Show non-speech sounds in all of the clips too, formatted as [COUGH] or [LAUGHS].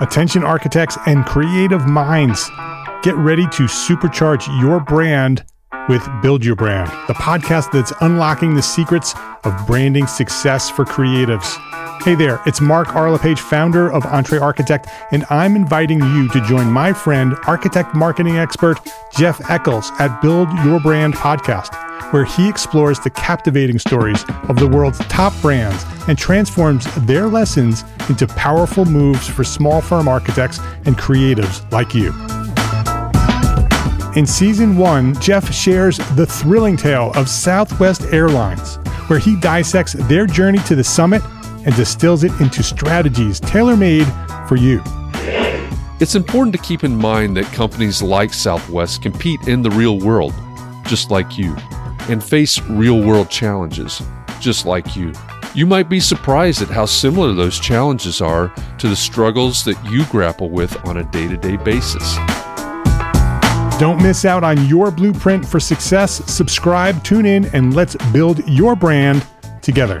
Attention architects and creative minds, get ready to supercharge your brand with Build Your Brand, the podcast that's unlocking the secrets of branding success for creatives. Hey there, it's Mark R. LePage, founder of Entre Architect, and I'm inviting you to join my friend, architect marketing expert Jeff Echols at Build Your Brand podcast, where he explores the captivating stories of the world's top brands and transforms their lessons into powerful moves for small firm architects and creatives like you. In season one, Jeff shares the thrilling tale of Southwest Airlines, where he dissects their journey to the summit and distills it into strategies tailor made for you. It's important to keep in mind that companies like Southwest compete in the real world, just like you, and face real world challenges, just like you. You might be surprised at how similar those challenges are to the struggles that you grapple with on a day to day basis. Don't miss out on your blueprint for success. Subscribe, tune in, and let's build your brand together.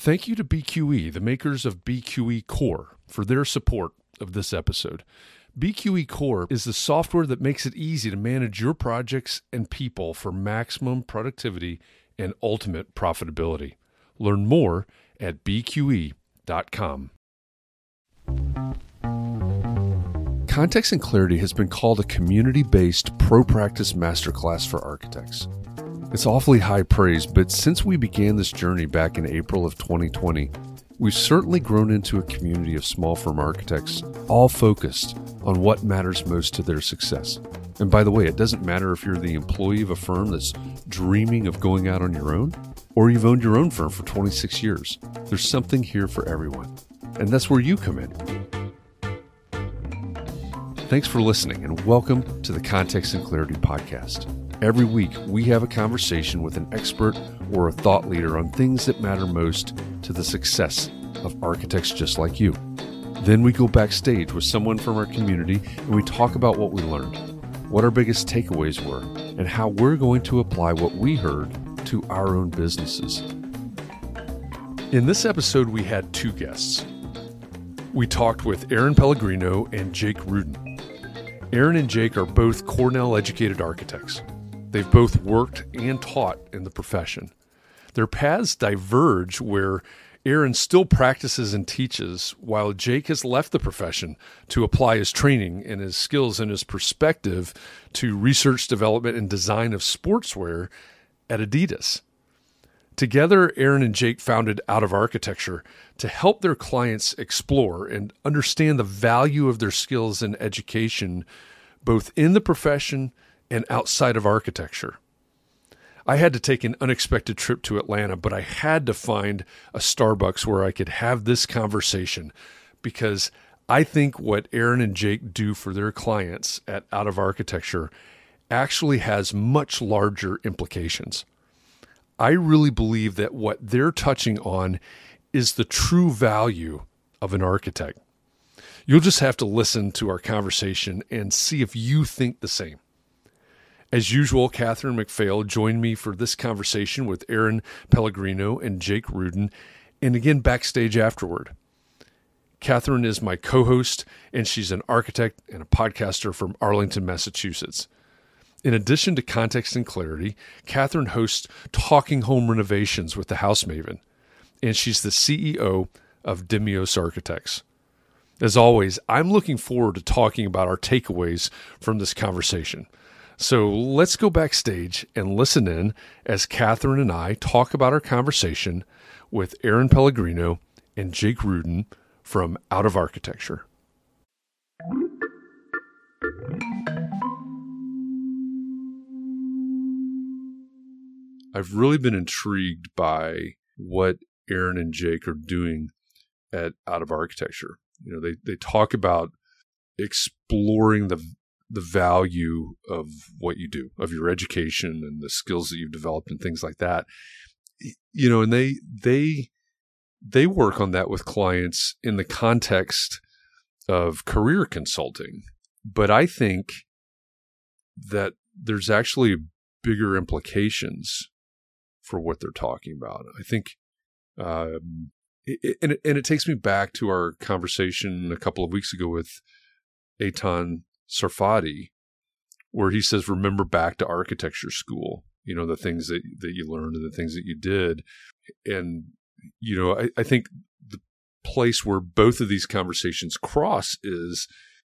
Thank you to BQE, the makers of BQE Core, for their support of this episode. BQE Core is the software that makes it easy to manage your projects and people for maximum productivity and ultimate profitability. Learn more at bqe.com. Context and Clarity has been called a community based pro practice masterclass for architects. It's awfully high praise, but since we began this journey back in April of 2020, we've certainly grown into a community of small firm architects, all focused on what matters most to their success. And by the way, it doesn't matter if you're the employee of a firm that's dreaming of going out on your own, or you've owned your own firm for 26 years. There's something here for everyone. And that's where you come in. Thanks for listening, and welcome to the Context and Clarity Podcast. Every week, we have a conversation with an expert or a thought leader on things that matter most to the success of architects just like you. Then we go backstage with someone from our community and we talk about what we learned, what our biggest takeaways were, and how we're going to apply what we heard to our own businesses. In this episode, we had two guests. We talked with Aaron Pellegrino and Jake Rudin. Aaron and Jake are both Cornell educated architects. They've both worked and taught in the profession. Their paths diverge where Aaron still practices and teaches, while Jake has left the profession to apply his training and his skills and his perspective to research, development, and design of sportswear at Adidas. Together, Aaron and Jake founded Out of Architecture to help their clients explore and understand the value of their skills and education, both in the profession and outside of architecture. I had to take an unexpected trip to Atlanta, but I had to find a Starbucks where I could have this conversation because I think what Aaron and Jake do for their clients at Out of Architecture actually has much larger implications. I really believe that what they're touching on is the true value of an architect. You'll just have to listen to our conversation and see if you think the same. As usual, Catherine McPhail joined me for this conversation with Aaron Pellegrino and Jake Rudin, and again backstage afterward. Catherine is my co host, and she's an architect and a podcaster from Arlington, Massachusetts. In addition to context and clarity, Catherine hosts Talking Home Renovations with the House Maven, and she's the CEO of Demios Architects. As always, I'm looking forward to talking about our takeaways from this conversation. So let's go backstage and listen in as Catherine and I talk about our conversation with Aaron Pellegrino and Jake Rudin from Out of Architecture. I've really been intrigued by what Aaron and Jake are doing at out of architecture. You know, they they talk about exploring the the value of what you do, of your education and the skills that you've developed and things like that. You know, and they they they work on that with clients in the context of career consulting. But I think that there's actually bigger implications for what they're talking about. I think, um, it, and, it, and it takes me back to our conversation a couple of weeks ago with Eitan Sarfati, where he says, remember back to architecture school, you know, the things that, that you learned and the things that you did. And, you know, I, I think the place where both of these conversations cross is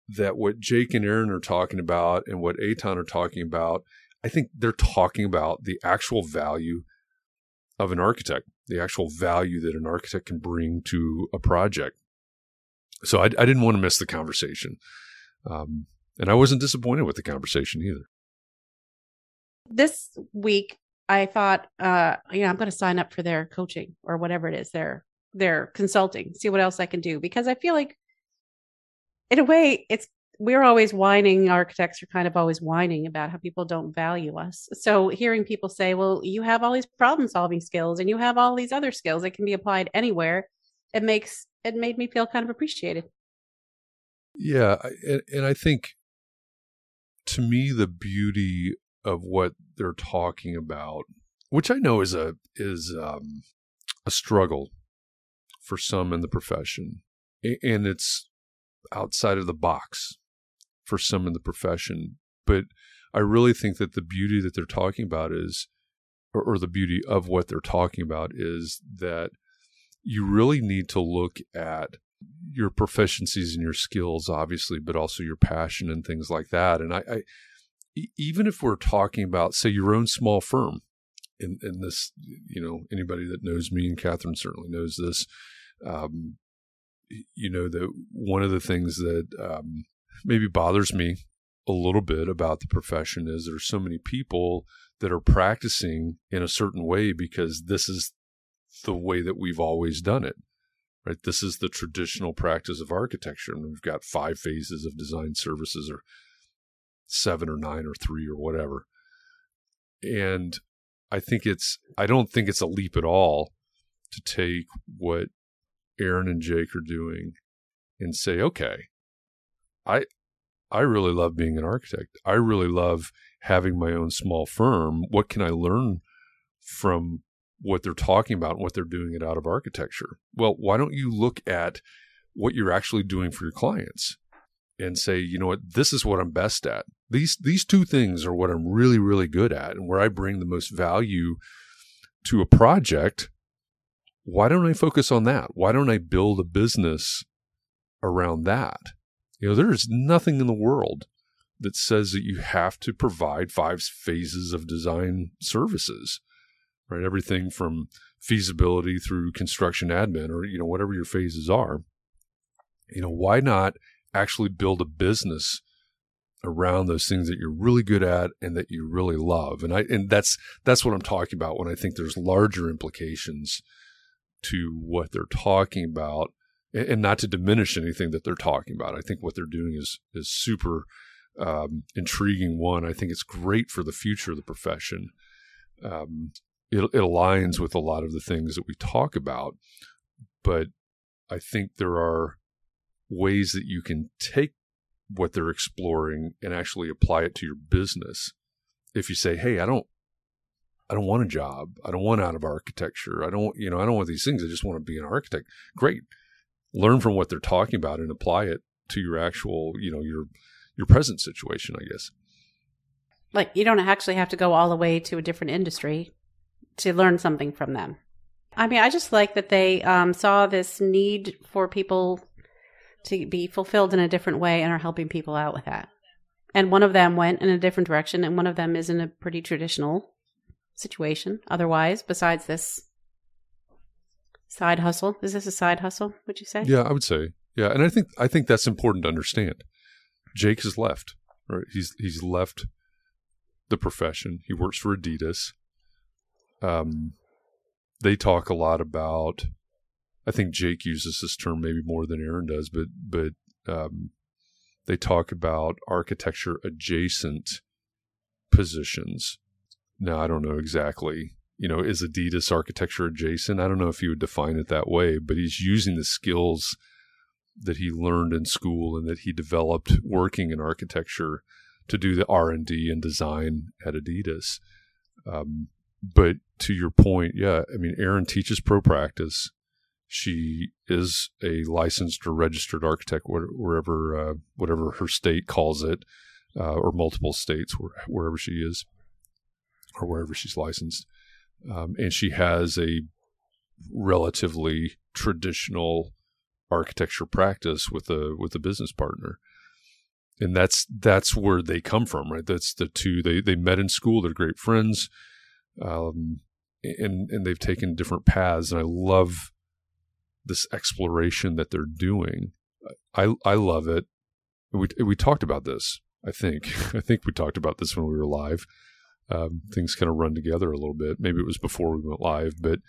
that what Jake and Aaron are talking about and what Eitan are talking about, I think they're talking about the actual value of an architect, the actual value that an architect can bring to a project. So I, I didn't want to miss the conversation. Um, and I wasn't disappointed with the conversation either. This week, I thought, uh, you know, I'm going to sign up for their coaching or whatever it is, their their consulting, see what else I can do because I feel like, in a way, it's we're always whining. Architects are kind of always whining about how people don't value us. So hearing people say, "Well, you have all these problem solving skills and you have all these other skills that can be applied anywhere," it makes it made me feel kind of appreciated. Yeah, and, and I think to me the beauty of what they're talking about, which I know is a is um, a struggle for some in the profession, and it's outside of the box for some in the profession. But I really think that the beauty that they're talking about is, or, or the beauty of what they're talking about is that you really need to look at your proficiencies and your skills, obviously, but also your passion and things like that. And I, I even if we're talking about, say, your own small firm, in, in this, you know, anybody that knows me and Catherine certainly knows this, um, you know, that one of the things that um, maybe bothers me a little bit about the profession is there's so many people that are practicing in a certain way because this is the way that we've always done it right? This is the traditional practice of architecture. And we've got five phases of design services or seven or nine or three or whatever. And I think it's, I don't think it's a leap at all to take what Aaron and Jake are doing and say, okay, I, I really love being an architect. I really love having my own small firm. What can I learn from what they're talking about and what they're doing it out of architecture. Well, why don't you look at what you're actually doing for your clients and say, you know what, this is what I'm best at. These these two things are what I'm really really good at and where I bring the most value to a project. Why don't I focus on that? Why don't I build a business around that? You know, there is nothing in the world that says that you have to provide five phases of design services right? Everything from feasibility through construction admin or, you know, whatever your phases are. You know, why not actually build a business around those things that you're really good at and that you really love? And I, and that's, that's what I'm talking about when I think there's larger implications to what they're talking about and not to diminish anything that they're talking about. I think what they're doing is, is super, um, intriguing one. I think it's great for the future of the profession. Um, it, it aligns with a lot of the things that we talk about. But I think there are ways that you can take what they're exploring and actually apply it to your business. If you say, "Hey, I don't I don't want a job. I don't want out of architecture. I don't, you know, I don't want these things. I just want to be an architect." Great. Learn from what they're talking about and apply it to your actual, you know, your your present situation, I guess. Like you don't actually have to go all the way to a different industry to learn something from them. I mean, I just like that they um, saw this need for people to be fulfilled in a different way and are helping people out with that. And one of them went in a different direction, and one of them is in a pretty traditional situation. Otherwise, besides this side hustle, is this a side hustle? Would you say? Yeah, I would say. Yeah, and I think I think that's important to understand. Jake has left. Right, he's he's left the profession. He works for Adidas um, they talk a lot about. I think Jake uses this term maybe more than Aaron does, but but um, they talk about architecture adjacent positions. Now I don't know exactly. You know, is Adidas architecture adjacent? I don't know if you would define it that way, but he's using the skills that he learned in school and that he developed working in architecture to do the R and D and design at Adidas. Um, but to your point, yeah, I mean, Aaron teaches pro practice. She is a licensed or registered architect, wherever uh, whatever her state calls it, uh, or multiple states, wherever she is, or wherever she's licensed. Um, and she has a relatively traditional architecture practice with a with a business partner. And that's that's where they come from right? That's the two they they met in school they're great friends um, and and they've taken different paths. And i love this exploration that they're doing. I i love it. We we talked about this i think. [LAUGHS] I think we talked about this when we were live um, things kind of run together a little bit. Maybe it was before we went live but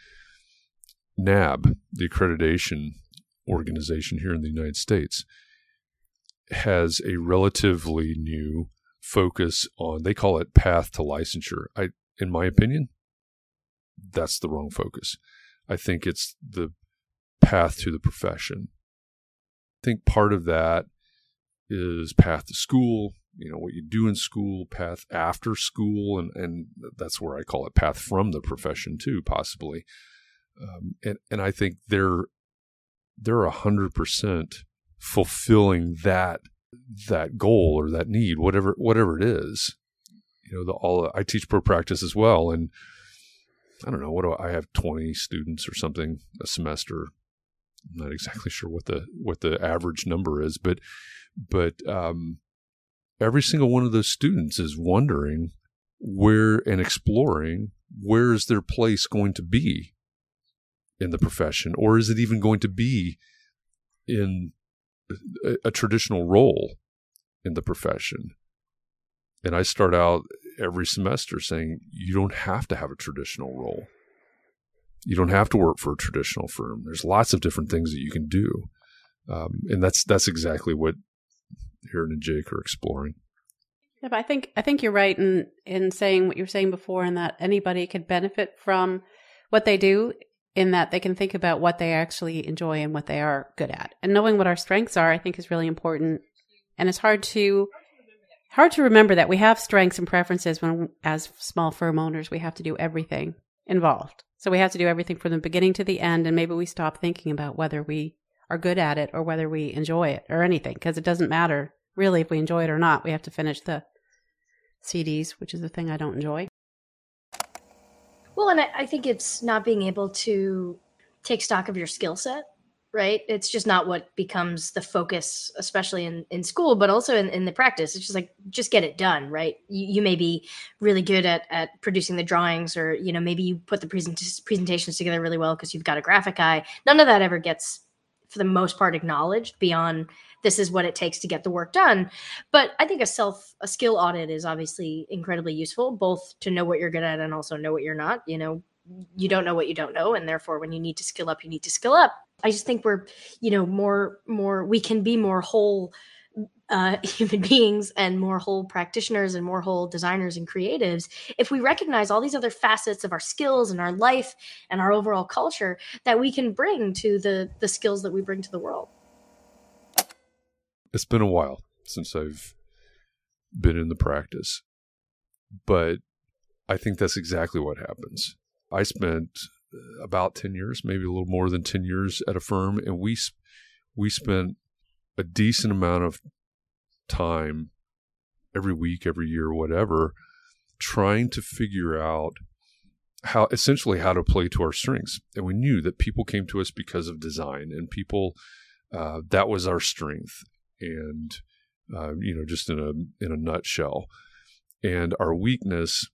NAAB the accreditation organization here in the united states has a relatively new focus on they call it path to licensure. I in my opinion that's the wrong focus. I think it's the path to the profession. I think part of that is path to school you know what you do in school path after school and and that's where i call it path from the profession too possibly um, and and i think they're they're a hundred percent fulfilling that that goal or that need, whatever whatever it is. You know, the all I teach pro practice as well, and I don't know what do I, I have twenty students or something a semester. I'm not exactly sure what the what the average number is, but but um, every single one of those students is wondering where and exploring where is their place going to be in the profession, or is it even going to be in a, a traditional role in the profession. And I start out every semester saying, you don't have to have a traditional role. You don't have to work for a traditional firm. There's lots of different things that you can do. Um, and that's that's exactly what Aaron and Jake are exploring. Yeah, but I think I think you're right in in saying what you were saying before, and that anybody could benefit from what they do in that they can think about what they actually enjoy and what they are good at. And knowing what our strengths are, I think is really important. And it's hard to hard to remember that we have strengths and preferences when as small firm owners we have to do everything involved. So we have to do everything from the beginning to the end and maybe we stop thinking about whether we are good at it or whether we enjoy it or anything because it doesn't matter really if we enjoy it or not. We have to finish the CDs, which is the thing I don't enjoy. Well, and I, I think it's not being able to take stock of your skill set right? It's just not what becomes the focus, especially in, in school, but also in, in the practice. It's just like, just get it done, right? You, you may be really good at, at producing the drawings or, you know, maybe you put the present, presentations together really well because you've got a graphic eye. None of that ever gets, for the most part, acknowledged beyond this is what it takes to get the work done. But I think a self a skill audit is obviously incredibly useful, both to know what you're good at and also know what you're not. You know, you don't know what you don't know, and therefore, when you need to skill up, you need to skill up. I just think we're, you know, more more we can be more whole uh, [LAUGHS] human beings and more whole practitioners and more whole designers and creatives if we recognize all these other facets of our skills and our life and our overall culture that we can bring to the the skills that we bring to the world it's been a while since I've been in the practice, but I think that's exactly what happens. I spent about 10 years, maybe a little more than 10 years at a firm, and we we spent a decent amount of time every week, every year, whatever, trying to figure out how essentially how to play to our strengths. And we knew that people came to us because of design, and people uh, that was our strength and uh, you know just in a in a nutshell and our weakness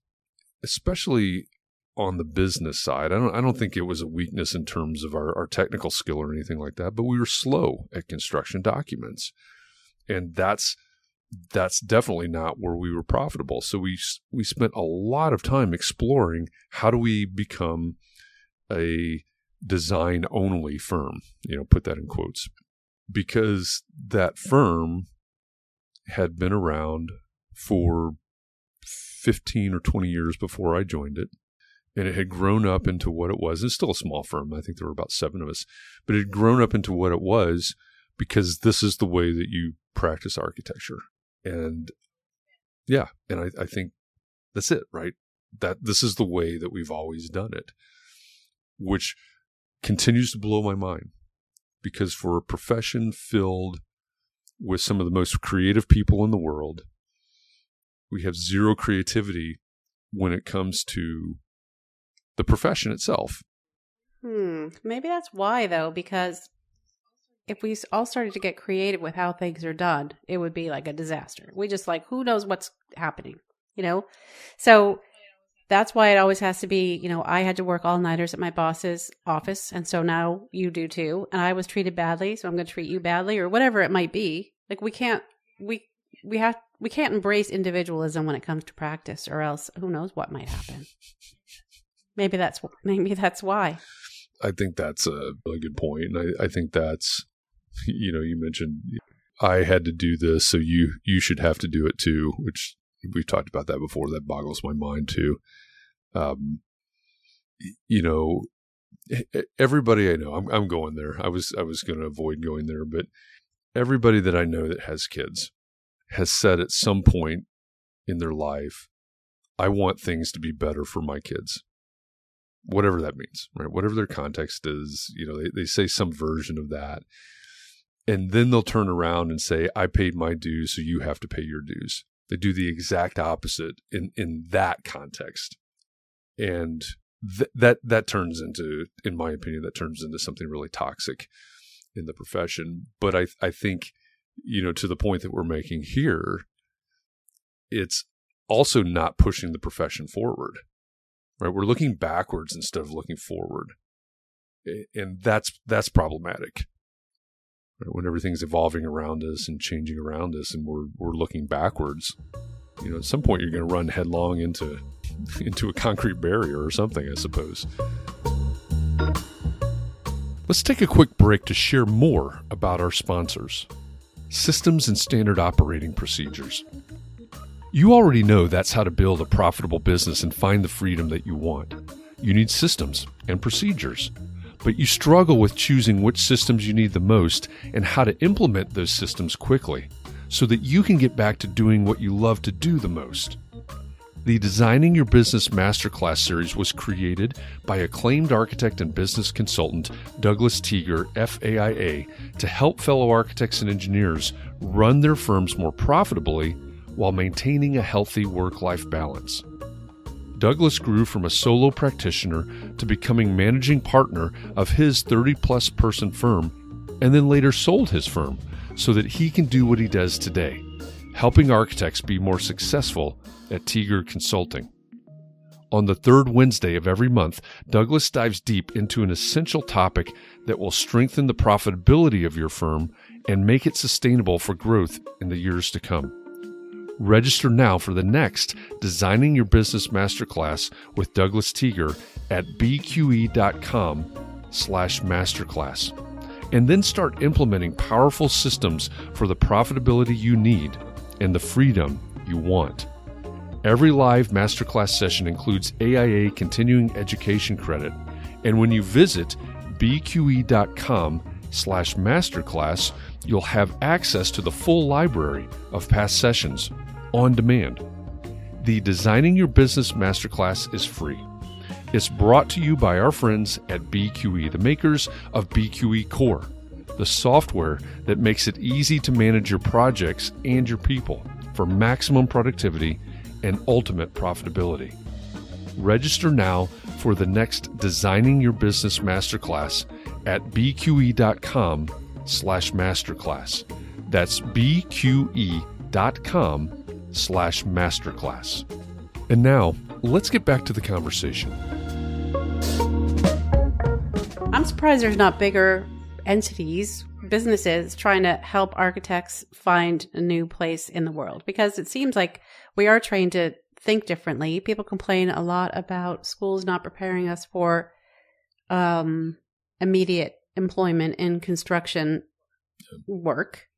especially on the business side i don't i don't think it was a weakness in terms of our, our technical skill or anything like that but we were slow at construction documents and that's that's definitely not where we were profitable. So we we spent a lot of time exploring how do we become a design only firm, you know, put that in quotes, because that firm had been around for 15 or 20 years before I joined it. And it had grown up into what it was. It's still a small firm. I think there were about seven of us, but it had grown up into what it was because this is the way that you practice architecture. And yeah, and I, I think that's it, right? That this is the way that we've always done it, which continues to blow my mind because for a profession filled with some of the most creative people in the world, we have zero creativity when it comes to the profession itself. Hmm. Maybe that's why, though, because if we all started to get creative with how things are done, it would be like a disaster. We just like, who knows what's happening, you know? So that's why it always has to be, you know, I had to work all nighters at my boss's office. And so now you do too. And I was treated badly. So I'm going to treat you badly or whatever it might be. Like we can't, we, we have, we can't embrace individualism when it comes to practice or else who knows what might happen. Maybe that's, maybe that's why. I think that's a, good point. I, I think that's [LAUGHS] you know, you mentioned I had to do this, so you you should have to do it too, which we've talked about that before. That boggles my mind too. Um, you know, everybody I know, I'm I'm going there. I was I was going to avoid going there, but everybody that I know that has kids has said at some point in their life, I want things to be better for my kids. Whatever that means, right? Whatever their context is, you know, they, they say some version of that and then they'll turn around and say, I paid my dues, so you have to pay your dues. They do the exact opposite in, in that context. And th- that, that turns into, in my opinion, that turns into something really toxic in the profession. But I, I think, you know, to the point that we're making here, it's also not pushing the profession forward, right? We're looking backwards instead of looking forward. And that's, that's problematic right? when everything's evolving around us and changing around us and we're, we're looking backwards you know at some point you're going to run headlong into [LAUGHS] into a concrete barrier or something i suppose. Let's take a quick break to share more about our sponsors systems and standard operating procedures. You already know that's how to build a profitable business and find the freedom that you want. You need systems and procedures but you struggle with choosing which systems you need the most and how to implement those systems quickly so that you can get back to doing what you love to do the most. The Designing Your Business Masterclass series was created by acclaimed architect and business consultant Douglas Teager, FAIA, to help fellow architects and engineers run their firms more profitably while maintaining a healthy work life balance. Douglas grew from a solo practitioner to becoming managing partner of his 30 plus person firm and then later sold his firm so that he can do what he does today, helping architects be more successful at Teager Consulting. On the third Wednesday of every month, Douglas dives deep into an essential topic that will strengthen the profitability of your firm and make it sustainable for growth in the years to come. Register now for the next Designing Your Business Masterclass with Douglas Teager at bqe.com slash masterclass. And then start implementing powerful systems for the profitability you need and the freedom you want. Every live masterclass session includes AIA continuing education credit. And when you visit bqe.com slash masterclass, you'll have access to the full library of past sessions on demand. The Designing Your Business Masterclass is free. It's brought to you by our friends at BQE, the makers of BQE Core, the software that makes it easy to manage your projects and your people for maximum productivity and ultimate profitability. Register now for the next Designing Your Business Masterclass at bqe.com slash masterclass. That's bqe.com slash masterclass. And now, let's get back to the conversation. I'm surprised there's not bigger entities businesses trying to help architects find a new place in the world because it seems like we are trained to think differently. People complain a lot about schools not preparing us for um, immediate employment in construction work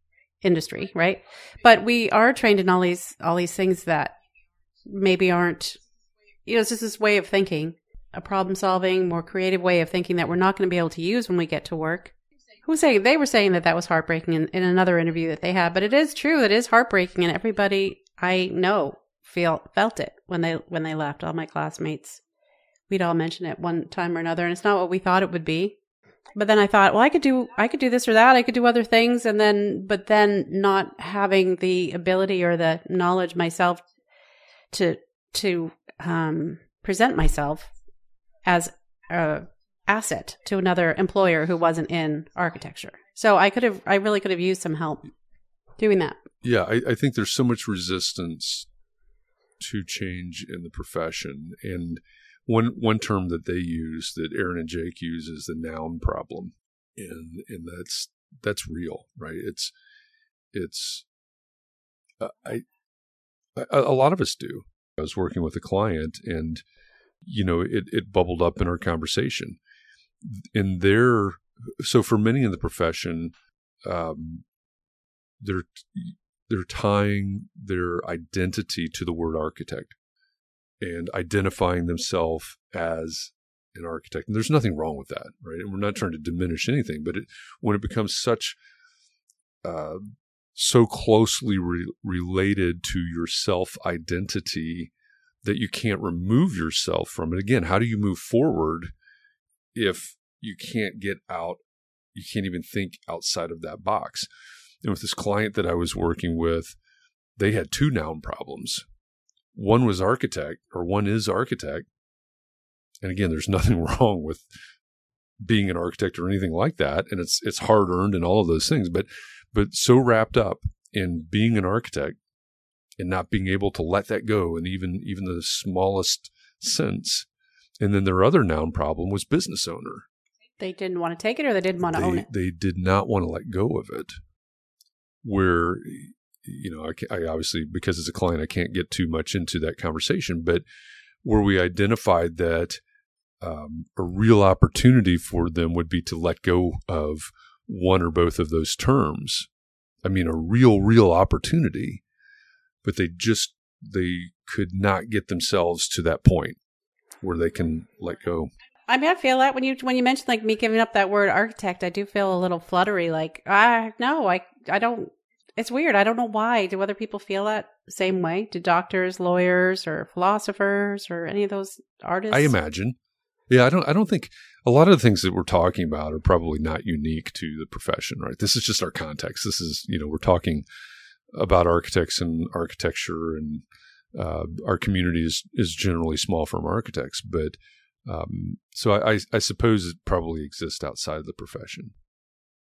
industry, right? But we are trained in all these all these things that maybe aren't you know, it's just this way of thinking, a problem solving, more creative way of thinking that we're not going to be able to use when we get to work. Who was saying they were saying that that was heartbreaking in, in another interview that they had, but it is true. It is heartbreaking, and everybody I know feel felt it when they when they left. All my classmates, we'd all mention it one time or another, and it's not what we thought it would be. But then I thought, well, I could do I could do this or that. I could do other things, and then but then not having the ability or the knowledge myself to to um, present myself as a asset to another employer who wasn't in architecture. So I could have, I really could have used some help doing that. Yeah, I, I think there's so much resistance to change in the profession, and one one term that they use that Aaron and Jake use is the noun problem, and and that's that's real, right? It's it's uh, I, I a lot of us do. I was working with a client, and you know, it it bubbled up in our conversation. In their so for many in the profession, um, they're they're tying their identity to the word architect and identifying themselves as an architect. And there's nothing wrong with that, right? And we're not trying to diminish anything, but it, when it becomes such uh, so closely re- related to your self identity that you can't remove yourself from it. Again, how do you move forward if you can't get out? You can't even think outside of that box. And with this client that I was working with, they had two noun problems. One was architect, or one is architect. And again, there's [LAUGHS] nothing wrong with being an architect or anything like that. And it's it's hard earned and all of those things. But but so wrapped up in being an architect and not being able to let that go in even even the smallest sense. And then their other noun problem was business owner. They didn't want to take it or they didn't want to they, own it. They did not want to let go of it. Where, you know, I, I obviously, because as a client, I can't get too much into that conversation, but where we identified that um, a real opportunity for them would be to let go of one or both of those terms. I mean, a real, real opportunity, but they just, they could not get themselves to that point where they can let go. I mean, I feel that when you when you mentioned like me giving up that word architect, I do feel a little fluttery. Like, ah, no, I I don't. It's weird. I don't know why. Do other people feel that same way? Do doctors, lawyers, or philosophers, or any of those artists? I imagine. Yeah, I don't. I don't think a lot of the things that we're talking about are probably not unique to the profession, right? This is just our context. This is you know we're talking about architects and architecture, and uh, our community is is generally small firm architects, but um, so I, I, I suppose it probably exists outside of the profession.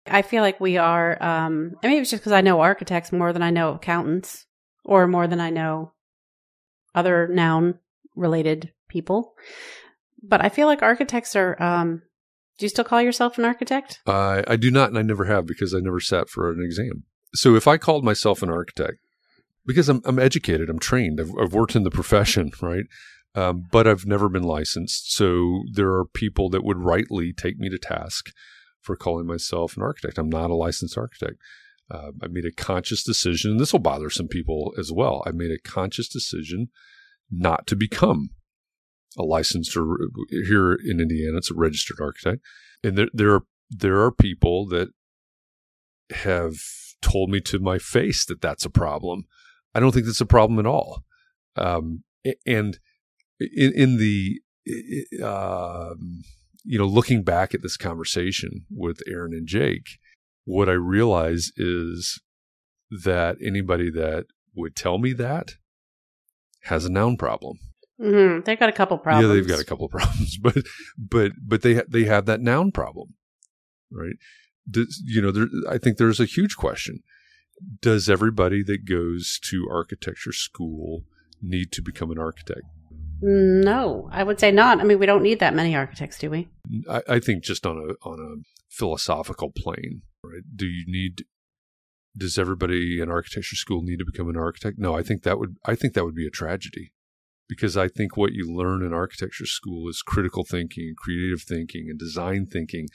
I feel like we are. Um, I mean, it's just because I know architects more than I know accountants, or more than I know other noun related people. But I feel like architects are. Um, do you still call yourself an architect? I I do not, and I never have because I never sat for an exam. So if I called myself an architect, because I'm I'm educated, I'm trained, I've, I've worked in the [LAUGHS] profession, right? Um, but I've never been licensed. So there are people that would rightly take me to task for calling myself an architect. I'm not a licensed architect. Uh, I made a conscious decision, and this will bother some people as well. I made a conscious decision not to become a licensed or here in Indiana, it's a registered architect. And there, there are there are people that have told me to my face that that's a problem. I don't think that's a problem at all. Um, and in, in the uh, you know looking back at this conversation with Aaron and Jake, what I realize is that anybody that would tell me that has a noun problem. Mm-hmm. They've got a couple problems. Yeah, they've got a couple [LAUGHS] problems, but but but they they have that noun problem, right? Does, you know, there, I think there's a huge question: Does everybody that goes to architecture school need to become an architect? No, I would say not. I mean, we don't need that many architects, do we? I, I think just on a on a philosophical plane, Right? Do you need does everybody in architecture school need to become an architect? No, I think that would I think that would be a tragedy. Because I think what you learn in architecture school is critical thinking, creative thinking, and design thinking.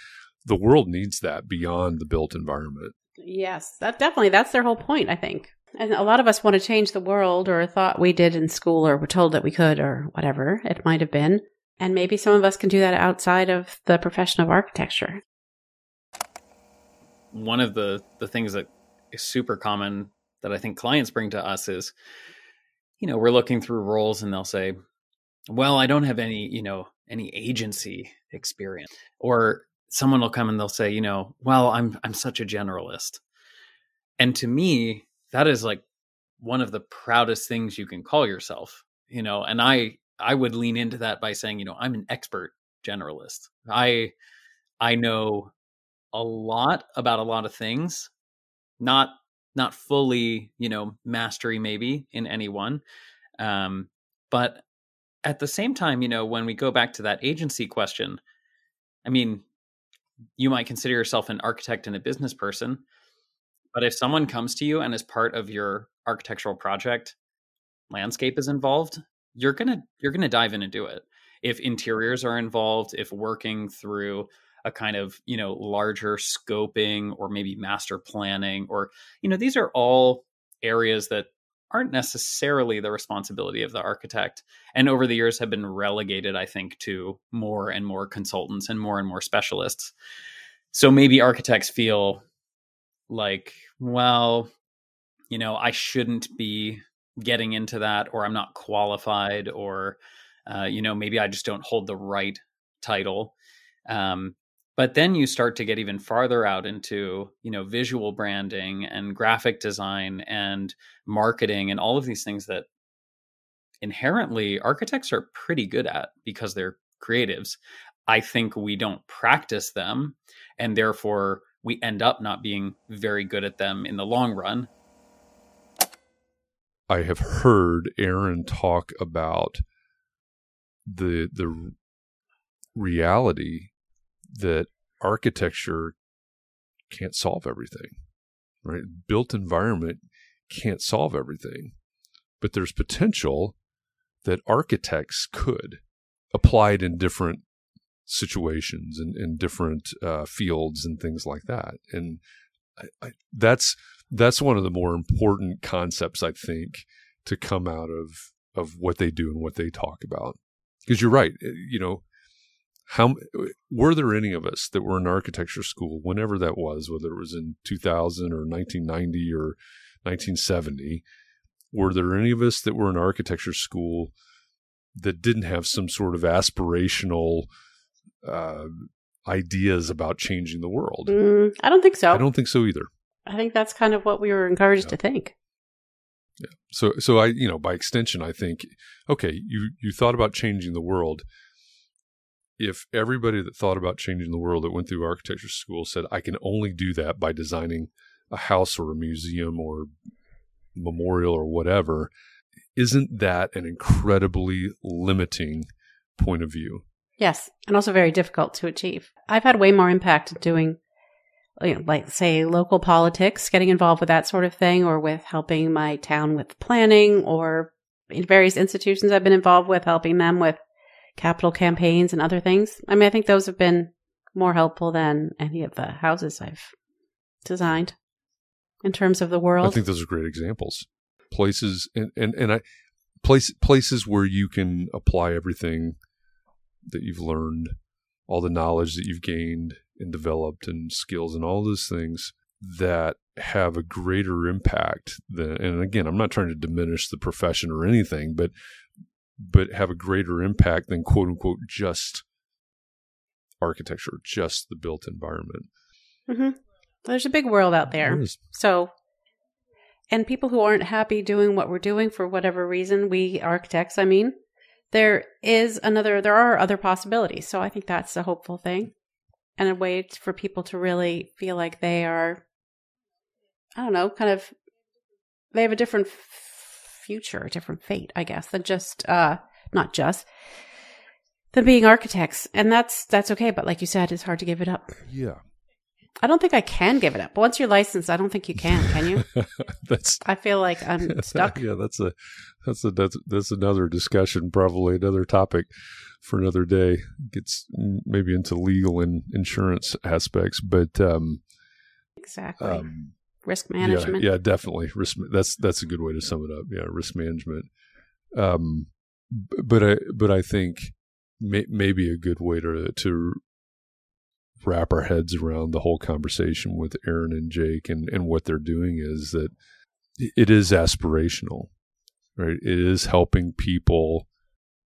The world needs that beyond the built environment. Yes, that definitely that's their whole point, I think. And a lot of us want to change the world or thought we did in school or were told that we could or whatever it might have been. And maybe some of us can do that outside of the profession of architecture. One of the the things that is super common that I think clients bring to us is you know, we're looking through roles and they'll say, "Well, I don't have any, you know, any agency experience." Or someone will come and they'll say, you know, well, I'm I'm such a generalist. And to me, that is like one of the proudest things you can call yourself, you know, and I I would lean into that by saying, you know, I'm an expert generalist. I I know a lot about a lot of things, not not fully, you know, mastery maybe in any one. Um, but at the same time, you know, when we go back to that agency question, I mean, you might consider yourself an architect and a business person. But if someone comes to you and as part of your architectural project, landscape is involved, you're gonna you're gonna dive in and do it. If interiors are involved, if working through a kind of you know larger scoping or maybe master planning, or you know these are all areas that aren't necessarily the responsibility of the architect and over the years have been relegated i think to more and more consultants and more and more specialists so maybe architects feel like, well, you know, I shouldn't be getting into that, or I'm not qualified, or, uh, you know, maybe I just don't hold the right title. Um, but then you start to get even farther out into you know visual branding and graphic design and marketing and all of these things that inherently architects are pretty good at because they're creatives i think we don't practice them and therefore we end up not being very good at them in the long run. I have heard Aaron talk about the the reality that architecture can't solve everything. Right? Built environment can't solve everything. But there's potential that architects could applied in different situations and in, different uh, fields and things like that. And I, I, that's that's one of the more important concepts I think to come out of of what they do and what they talk about. Because you're right, eh, you know, how were there any of us that were in architecture school whenever that was, whether it was in 2000 or 1990 or 1970? Were there any of us that were in architecture school that didn't have some sort of aspirational uh, ideas about changing the world. Mm, I don't think so. I don't think so either. I think that's kind of what we were encouraged yeah. to think. Yeah. So, so I, you know, by extension, I think, okay, you you thought about changing the world. If everybody that thought about changing the world that went through architecture school said, I can only do that by designing a house or a museum or memorial or whatever, isn't that an incredibly limiting point of view? Yes, and also very difficult to achieve. I've had way more impact doing, you know, like, say, local politics, getting involved with that sort of thing, or with helping my town with planning, or in various institutions I've been involved with, helping them with capital campaigns and other things. I mean, I think those have been more helpful than any of the houses I've designed in terms of the world. I think those are great examples. Places and and, and I place places where you can apply everything that you've learned, all the knowledge that you've gained and developed and skills and all those things that have a greater impact than and again I'm not trying to diminish the profession or anything but but have a greater impact than quote unquote just architecture just the built environment. Mm-hmm. there's a big world out there, there so and people who aren't happy doing what we're doing for whatever reason we architects i mean there is another there are other possibilities. So i think that's a hopeful thing and a way for people to really feel like they are i don't know kind of they have a different f- future a different fate i guess than just uh not just than being architects. And that's that's okay but like you said it's hard to give it up. Yeah I don't think I can give it up. Once you're licensed, I don't think you can. Can you? [LAUGHS] that's I feel like I'm [LAUGHS] stuck. yeah, that's a that's a that's that's another discussion, probably another topic for another day. Gets maybe into legal and insurance aspects, but um, Exactly. um, Risk management. yeah, definitely risk. That's that's a good way to sum it up. Yeah, risk management. Um, but I but I think may, maybe a good way to to wrap our heads around the whole conversation with Aaron and Jake and and what they're doing is that it is aspirational, right? It is helping people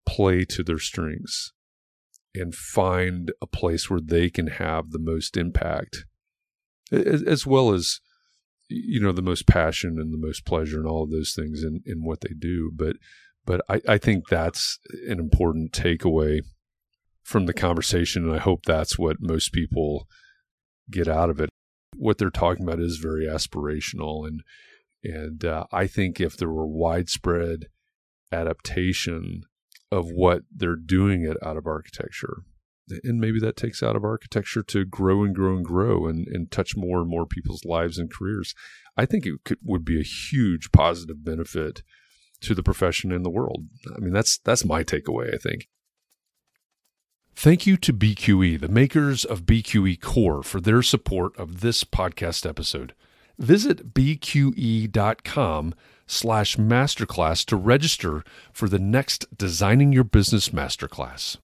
play to their strengths and find a place where they can have the most impact, as, well as you know the most passion and the most pleasure and all of those things in in what they do. But but I, I think that's an important takeaway from the conversation, and I hope that's what most people get out of it. What they're talking about is very aspirational, and and uh, I think if there were widespread adaptation of what they're doing it out of architecture, and maybe that takes out of architecture to grow and grow and grow and, and touch more and more people's lives and careers. I think it could, would be a huge positive benefit to the profession and the world. I mean, that's that's my takeaway. I think. Thank you to BQE, the makers of BQE Core, for their support of this podcast episode. Visit bqe.com slash masterclass to register for the next Designing Your Business Masterclass.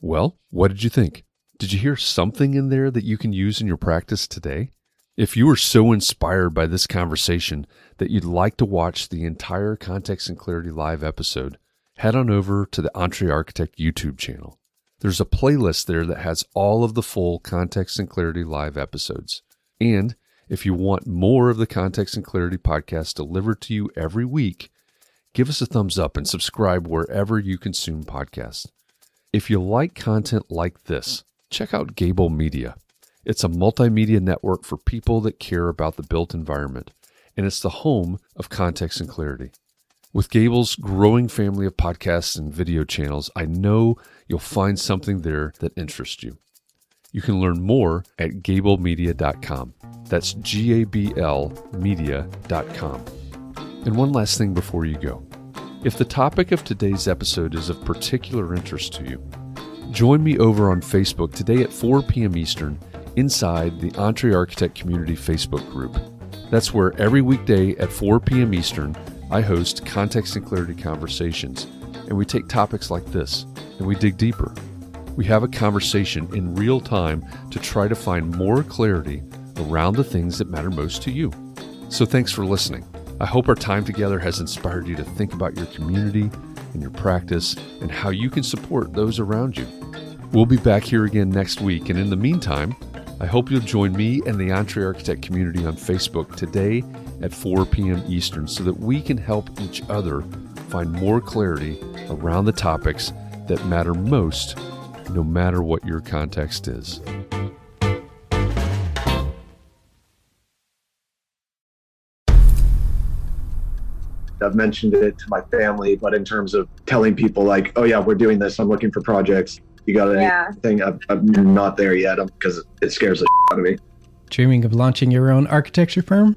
Well, what did you think? Did you hear something in there that you can use in your practice today? If you were so inspired by this conversation that you'd like to watch the entire Context and Clarity Live episode, head on over to the EntreArchitect YouTube channel. There's a playlist there that has all of the full Context and Clarity Live episodes. And if you want more of the Context and Clarity podcast delivered to you every week, give us a thumbs up and subscribe wherever you consume podcasts. If you like content like this, check out Gable Media. It's a multimedia network for people that care about the built environment, and it's the home of Context and Clarity. With Gable's growing family of podcasts and video channels, I know you'll find something there that interests you. You can learn more at gablemedia.com. That's G A B L media.com. And one last thing before you go. If the topic of today's episode is of particular interest to you, join me over on Facebook today at 4 p.m. Eastern inside the EntreArchitect Community Facebook group. That's where every weekday at 4 p.m. Eastern, I host Context and Clarity conversations, and we take topics like this and we dig deeper. We have a conversation in real time to try to find more clarity around the things that matter most to you. So thanks for listening. I hope our time together has inspired you to think about your community and your practice and how you can support those around you. We'll be back here again next week, and in the meantime, I hope you'll join me and the EntreArchitect community on Facebook today at 4 p.m. Eastern so that we can help each other find more clarity around the topics that matter most, no matter what your context is. I've mentioned it to my family, but in terms of telling people, like, oh, yeah, we're doing this, I'm looking for projects. You got Yeah. anything? I'm, I'm not there yet because it scares the out of me. Dreaming of launching your own architecture firm?